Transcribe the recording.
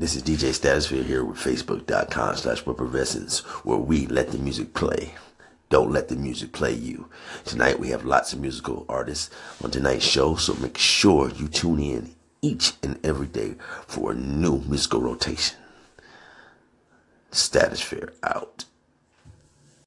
This is DJ Statusphere here with Facebook.com slash Whippervescence, where we let the music play. Don't let the music play you. Tonight we have lots of musical artists on tonight's show, so make sure you tune in each and every day for a new musical rotation. Statusphere out.